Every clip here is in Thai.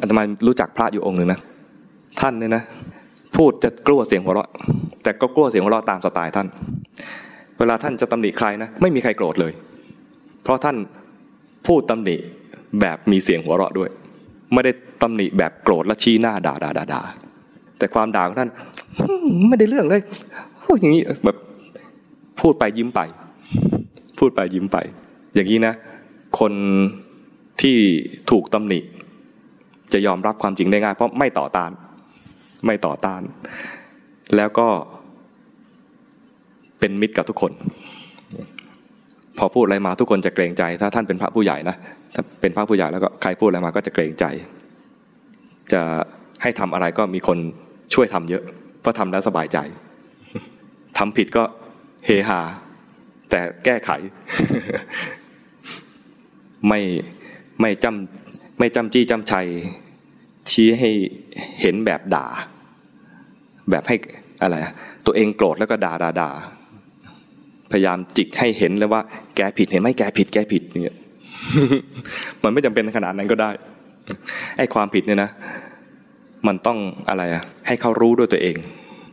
อาตมารู้จักพระอยู่องค์หนึ่งนะท่านเนี่ยนะพูดจะกลัวเสียงหัวเราะ แต่ก็กลัวเสียงหัวเราะตามสไตล์ท่าน เวลาท่านจะตำหนิใครนะไม่มีใครโกรธเลย เพราะท่านพูดตำหนิแบบมีเสียงหัวเราะด้วย ไม่ได้ตำหนิแบบโกรธและชี้หน้าด่าด่าด่าด่าแต่ความด่าของท่านไม่ได้เรื่องเลยอย่างนี้แบบพูดไปยิ้มไป พูดไปยิ้มไป อย่างนี้นะ คนที่ถูกตำหนิ จะยอมรับความจริงได้ง่าย เพราะไม่ต่อต้าน ไม่ต่อต้าน แล้วก็เป็นมิตรกับทุกคน พอพูดอะไรมาทุกคนจะเกรงใจ ถ้าท่านเป็นพระผู้ใหญ่นะถ้าเป็นพระผู้ใหญ่แล้วก็ใครพูดอะไรมาก็จะเกรงใจ จะให้ทำอะไรก็มีคนช่วยทำเยอะเพราะทำแล้วสบายใจทำผิดก็เฮฮาแต่แก้ไข ไม่ไม่จำ ไม่จำจี้จำชัย ชี้ให้เห็นแบบด่า แบบให้อะไรตัวเองโกรธแล้วก็ด่าด่าด่าพยายามจิกให้เห็นเลยว่า แกผิดเห็นไหมแกผิดแกผิดเนี่ยมันไม่จำเป็นขนาดนั้นก็ได้ไอ้ความผิดเนี่ยนะ มันต้องอะไรอะให้เขารู้ด้วยตัวเอง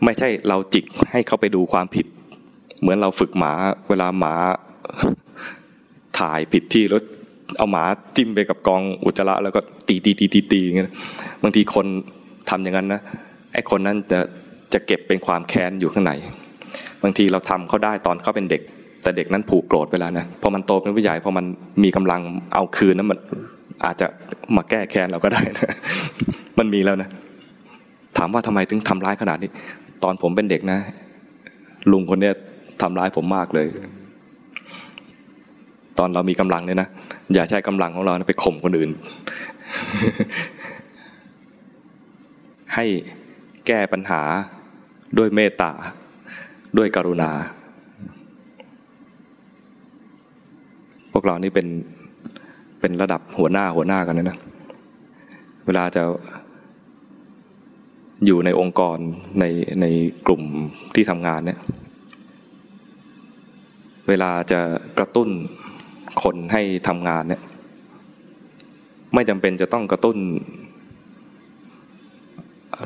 ไม่ใช่เราจิกให้เขาไปดูความผิด เหมือนเราฝึกหมา เวลาหมาถ่ายผิดที่แล้ว เอาหมาจิ้มไปกับกองอุจจาระแล้วก็ตีตีตีตีตีอย่างเงี้ยบางทีคนทำอย่างนั้นนะไอ้คนนั้นจะจะเก็บเป็นความแค้นอยู่ข้างในบางทีเราทำเขาได้ตอนเขาเป็นเด็ก แต่เด็กนั้นผูกโกรธไปแล้วนะพอมันโตเป็นผู้ใหญ่พอมันมีกำลังเอาคืนนั้นมันอาจจะมาแก้แค้นเราก็ได้นะมันมีแล้วนะถามว่าทำไมถึงทำร้ายขนาดนี้ ตอนผมเป็นเด็กนะ ลุงคนเนี้ยทำร้ายผมมากเลย ตอนเรามีกำลังเนี่ยนะอย่าใช้กำลังของเราไปข่มคนอื่น ให้แก้ปัญหาด้วยเมตตาด้วยกรุณา พวกเรานี่เป็นเป็นระดับหัวหน้าหัวหน้ากันนะนะเวลาจะอยู่ในองค์กรในในกลุ่มที่ทำงานเนี่ย เวลาจะกระตุ้น คนให้ทำงานเนี่ยไม่จำเป็นจะต้องกระตุ้น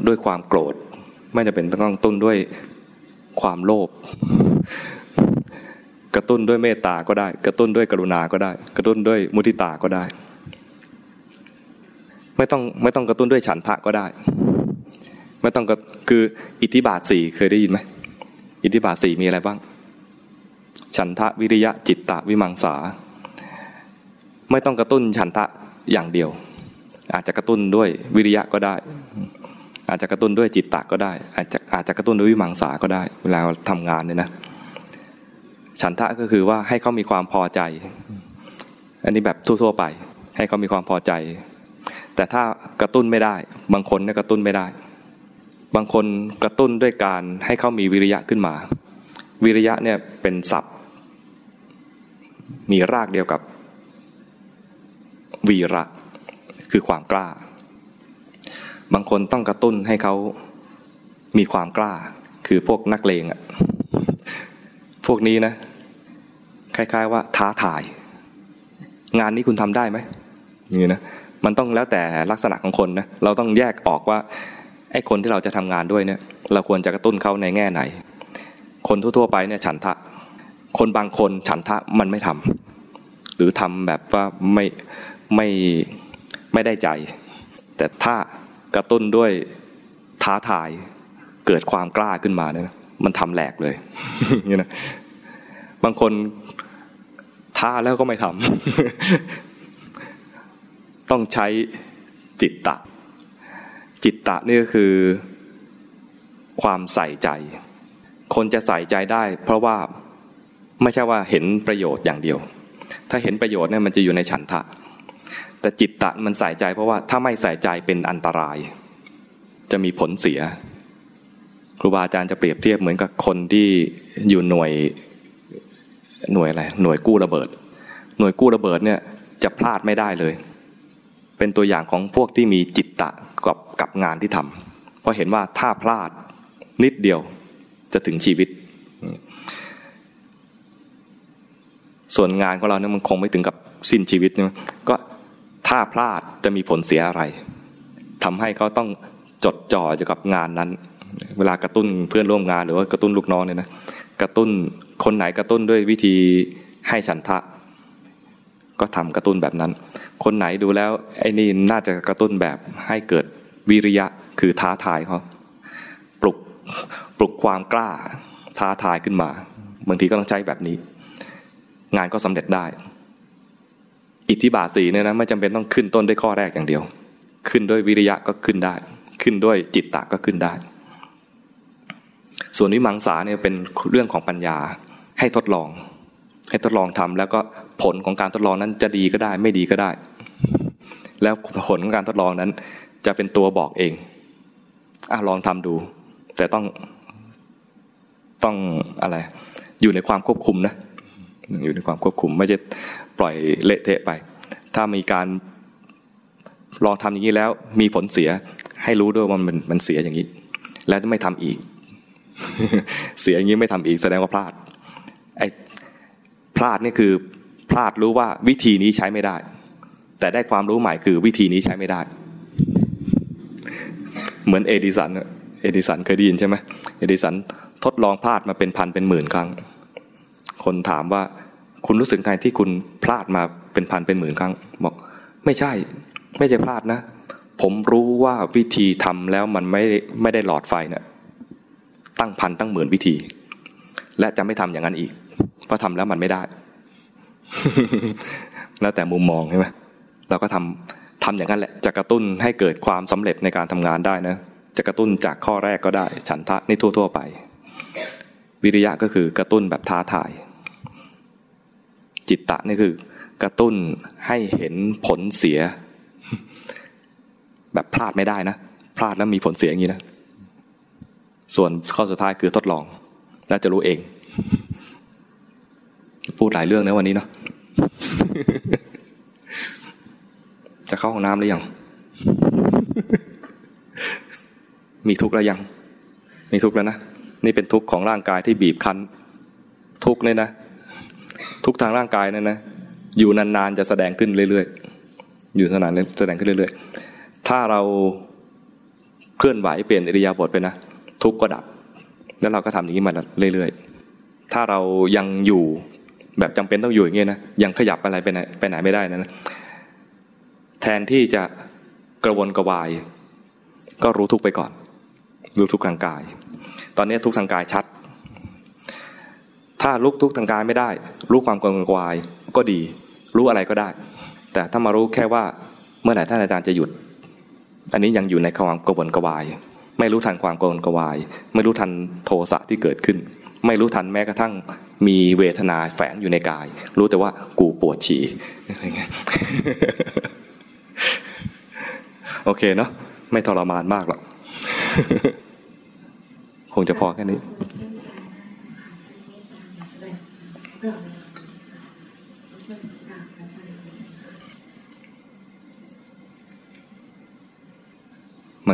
ด้วยความโกรธ ไม่จำเป็นต้องกระตุ้นด้วยความโลภกระตุ้นด้วยเมตตาก็ได้ กระตุ้นด้วยกรุณาก็ได้ กระตุ้นด้วยมุทิตาก็ได้ ไม่ต้องไม่ต้องกระตุ้นด้วยฉันทะก็ได้ ไม่ต้องก็คืออิทธิบาทสี่เคยได้ยินไหมอิทธิบาทสี่มีอะไรบ้าง ฉันทะวิริยะจิตตะวิมังสา ไม่ต้องกระตุ้นฉันทะอย่างเดียว อาจจะกระตุ้นด้วยวิริยะก็ได้ อาจจะกระตุ้นด้วยจิตตะก็ได้ อาจจะอาจจะกระตุ้นด้วยวิมังสาก็ได้ เวลาทำงานเนี่ยนะฉันทะก็คือว่าให้เขามีความพอใจ อันนี้แบบทั่วๆไป ให้เขามีความพอใจ แต่ถ้ากระตุ้นไม่ได้ บางคนเนี่ยกระตุ้นไม่ได้ บางคนกระตุ้นด้วยการให้เขามีวิริยะขึ้นมา วิริยะเนี่ยเป็นศัพท์ มีรากเดียวกับ วีระคือความกล้า บางคนต้องกระตุ้นให้เขามีความกล้า คือพวกนักเลงอะพวกนี้นะคล้ายๆว่าท้าทาย งานนี้คุณทำได้ไหมนี่นะมันต้องแล้วแต่ลักษณะของคนนะเราต้องแยกออกว่าไอ้คนที่เราจะทำงานด้วยเนี่ย เราควรจะกระตุ้นเขาในแง่ไหน คนทั่วๆไปเนี่ยฉันทะ คนบางคนฉันทะมันไม่ทำหรือทำแบบว่าไม่ ไม่ไม่ได้ใจ แต่ถ้ากระตุ้นด้วยท้าทายเกิดความกล้าขึ้นมาเนี่ยมันทำแหลกเลยนี่นะบางคนท้าแล้วก็ไม่ทำต้องใช้จิตตะ จิตตะนี่ก็คือ ความใส่ใจ คนจะใส่ใจได้ เพราะว่าไม่ใช่ว่าเห็นประโยชน์อย่างเดียว ถ้าเห็นประโยชน์เนี่ยมันจะอยู่ในฉันทะ แต่จิตตะมันใส่ใจเพราะว่าถ้าไม่ใส่ใจเป็นอันตราย จะมีผลเสีย ครูบาอาจารย์จะเปรียบเทียบเหมือนกับคนที่อยู่หน่วยหน่วยอะไรหน่วยกู้ระเบิด หน่วยกู้ระเบิดเนี่ยจะพลาดไม่ได้เลย เป็นตัวอย่างของพวกที่มีจิตตะกับกับงานที่ทำเพราะเห็นว่าถ้าพลาดนิดเดียวจะถึงชีวิต ส่วนงานของเราเนี่ยมันคงไม่ถึงกับสิ้นชีวิตนะก็ ถ้าพลาดจะมีผลเสียอะไรทำให้เขาต้องจดจ่ออยู่กับงานนั้น เวลากระตุ้นเพื่อนร่วมงานหรือว่ากระตุ้นลูกน้องเนี่ยนะกระตุ้นคนไหนกระตุ้นด้วยวิธีให้ฉันทะ ก็ทำกระตุ้นแบบนั้น คนไหนดูแล้วไอ้นี่น่าจะกระตุ้นแบบให้เกิดวิริยะคือท้าทายเขาปลุกปลุกความกล้าท้าทายขึ้นมาบางทีก็ต้องใช้แบบนี้ งานก็สำเร็จได้ อิทธิบาทสีเนี่ยนะไม่จำเป็นต้องขึ้นต้นด้วยข้อแรกอย่างเดียว ขึ้นด้วยวิริยะก็ขึ้นได้ ขึ้นด้วยจิตตะก็ขึ้นได้ ส่วนวิมังสาเนี่ยเป็นเรื่องของปัญญาให้ทดลอง ให้ทดลองทำแล้วก็ผลของการทดลองนั้นจะดีก็ได้ ไม่ดีก็ได้ แล้วผลของการทดลองนั้น จะเป็นตัวบอกเองอะลองทำดู แต่ต้องต้องอะไรอยู่ในความควบคุมนะ อยู่ในความควบคุม ไม่ใช่ปล่อยเละเทะไป ถ้ามีการลองทำอย่างนี้แล้ว มีผลเสียให้รู้ด้วยว่ามันมันเสียอย่างนี้ แล้วจะไม่ทำอีก เสียอย่างนี้ไม่ทำอีกแสดงว่าพลาดไอ้พลาดนี่คือพลาดรู้ว่าวิธีนี้ใช้ไม่ได้ แต่ได้ความรู้ใหม่คือวิธีนี้ใช้ไม่ได้ เหมือนเอดิสันเอดิสันเคยได้ยินใช่ไหมเอดิสันทดลองพลาดมาเป็นพันเป็นหมื่นครั้ง คนถามว่าคุณรู้สึกไงที่คุณพลาดมาเป็นพันเป็นหมื่นครั้ง บอก ไม่ใช่ ไม่ใช่พลาดนะ ผมรู้ว่าวิธีทำแล้วมันไม่ไม่ได้หลอดไฟเนะี่ยตั้งพันตั้งหมื่นวิธี และจะไม่ทำอย่างนั้นอีก เพราะทำแล้วมันไม่ได้ แล้วแต่มุมมองใช่ไหมเราก็ทำทำอย่างนั้นแหละจะกระตุ้นให้เกิดความสำเร็จในการทำงานได้นะจะกระตุ้นจากข้อแรกก็ได้ ฉันทะนี่ทั่ว ๆ ไป วิริยะก็คือกระตุ้นแบบท้าทาย จิตตะนี่คือกระตุ้นให้เห็นผลเสีย แบบพลาดไม่ได้นะพลาดแล้วมีผลเสียอย่างนี้นะส่วนข้อสุดท้ายคือทดลองแล้วจะรู้เอง พูดหลายเรื่องนะวันนี้เนาะจะเข้าห้องน้ำหรือยัง มีทุกข์แล้วยัง มีทุกข์แล้วนะ นี่เป็นทุกข์ของร่างกายที่บีบคั้น ทุกข์เนี่ยนะ ทุกทางร่างกายนั่นนะอยู่นานๆจะแสดงขึ้นเรื่อยๆ อยู่นานๆแสดงขึ้นเรื่อยๆ ถ้าเราเคลื่อนไหวเปลี่ยนอิริยาบถไปนะทุกก็ดับ แล้วเราก็ทำอย่างนี้มาเรื่อยๆ ถ้าเรายังอยู่แบบจำเป็นต้องอยู่อย่างเงี้ยนะยังขยับอะไรไปไหนไปไหนไม่ได้นะแทนที่จะกระวนกระวาย ก็รู้ทุกไปก่อน รู้ทุกทางกาย ตอนนี้ทุกทางกายชัด ถ้าลุกทุกทางกายไม่ได้ รู้ความกระวนกวายก็ดี รู้อะไรก็ได้ แต่ถ้ามารู้แค่ว่าเมื่อไหร่ท่านอาจารย์จะหยุด อันนี้ยังอยู่ในความกระวนกระวาย ไม่รู้ทันความกระวนกระวาย ไม่รู้ทันโทสะที่เกิดขึ้น ไม่รู้ทันแม้กระทั่งมีเวทนาแฝงอยู่ในกาย รู้แต่ว่ากูปวดฉี่อะไรเงี้ยโอเคเนาะไม่ทรมานมากหรอก คงจะพอแค่นี้ มั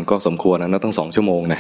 นก็สมควรนะนะตั้งสองชั่วโมงนะ